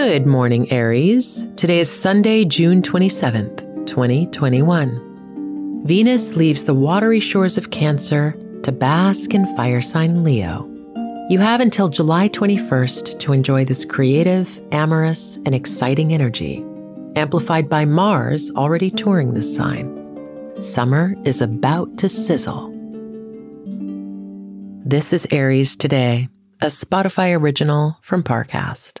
Good morning, Aries. Today is Sunday, June 27th, 2021. Venus leaves the watery shores of Cancer to bask in fire sign Leo. You have until July 21st to enjoy this creative, amorous, and exciting energy, amplified by Mars already touring this sign. Summer is about to sizzle. This is Aries Today, a Spotify original from Parcast.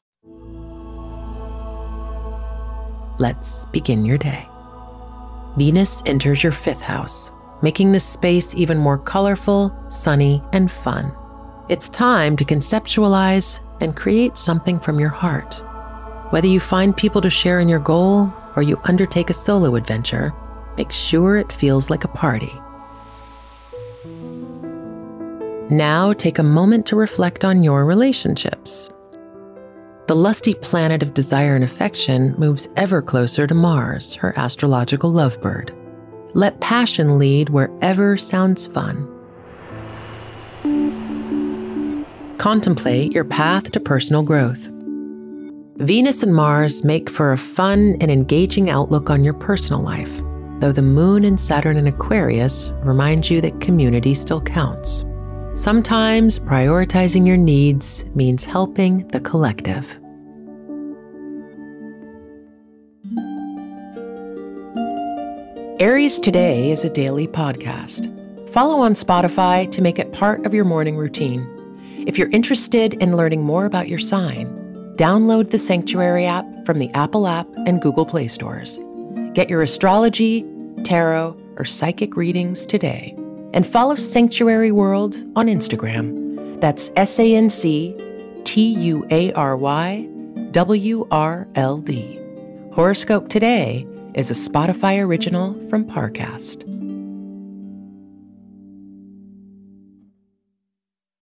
Let's begin your day. Venus enters your fifth house, making this space even more colorful, sunny, and fun. It's time to conceptualize and create something from your heart. Whether you find people to share in your goal or you undertake a solo adventure, make sure it feels like a party. Now take a moment to reflect on your relationships. The lusty planet of desire and affection moves ever closer to Mars, her astrological lovebird. Let passion lead wherever sounds fun. Contemplate your path to personal growth. Venus and Mars make for a fun and engaging outlook on your personal life, though the Moon and Saturn in Aquarius remind you that community still counts. Sometimes prioritizing your needs means helping the collective. Aries Today is a daily podcast. Follow on Spotify to make it part of your morning routine. If you're interested in learning more about your sign, download the Sanctuary app from the Apple app and Google Play stores. Get your astrology, tarot, or psychic readings today. And follow Sanctuary World on Instagram. That's S A N C T U A R Y W R L D. Horoscope Today is a Spotify original from Parcast.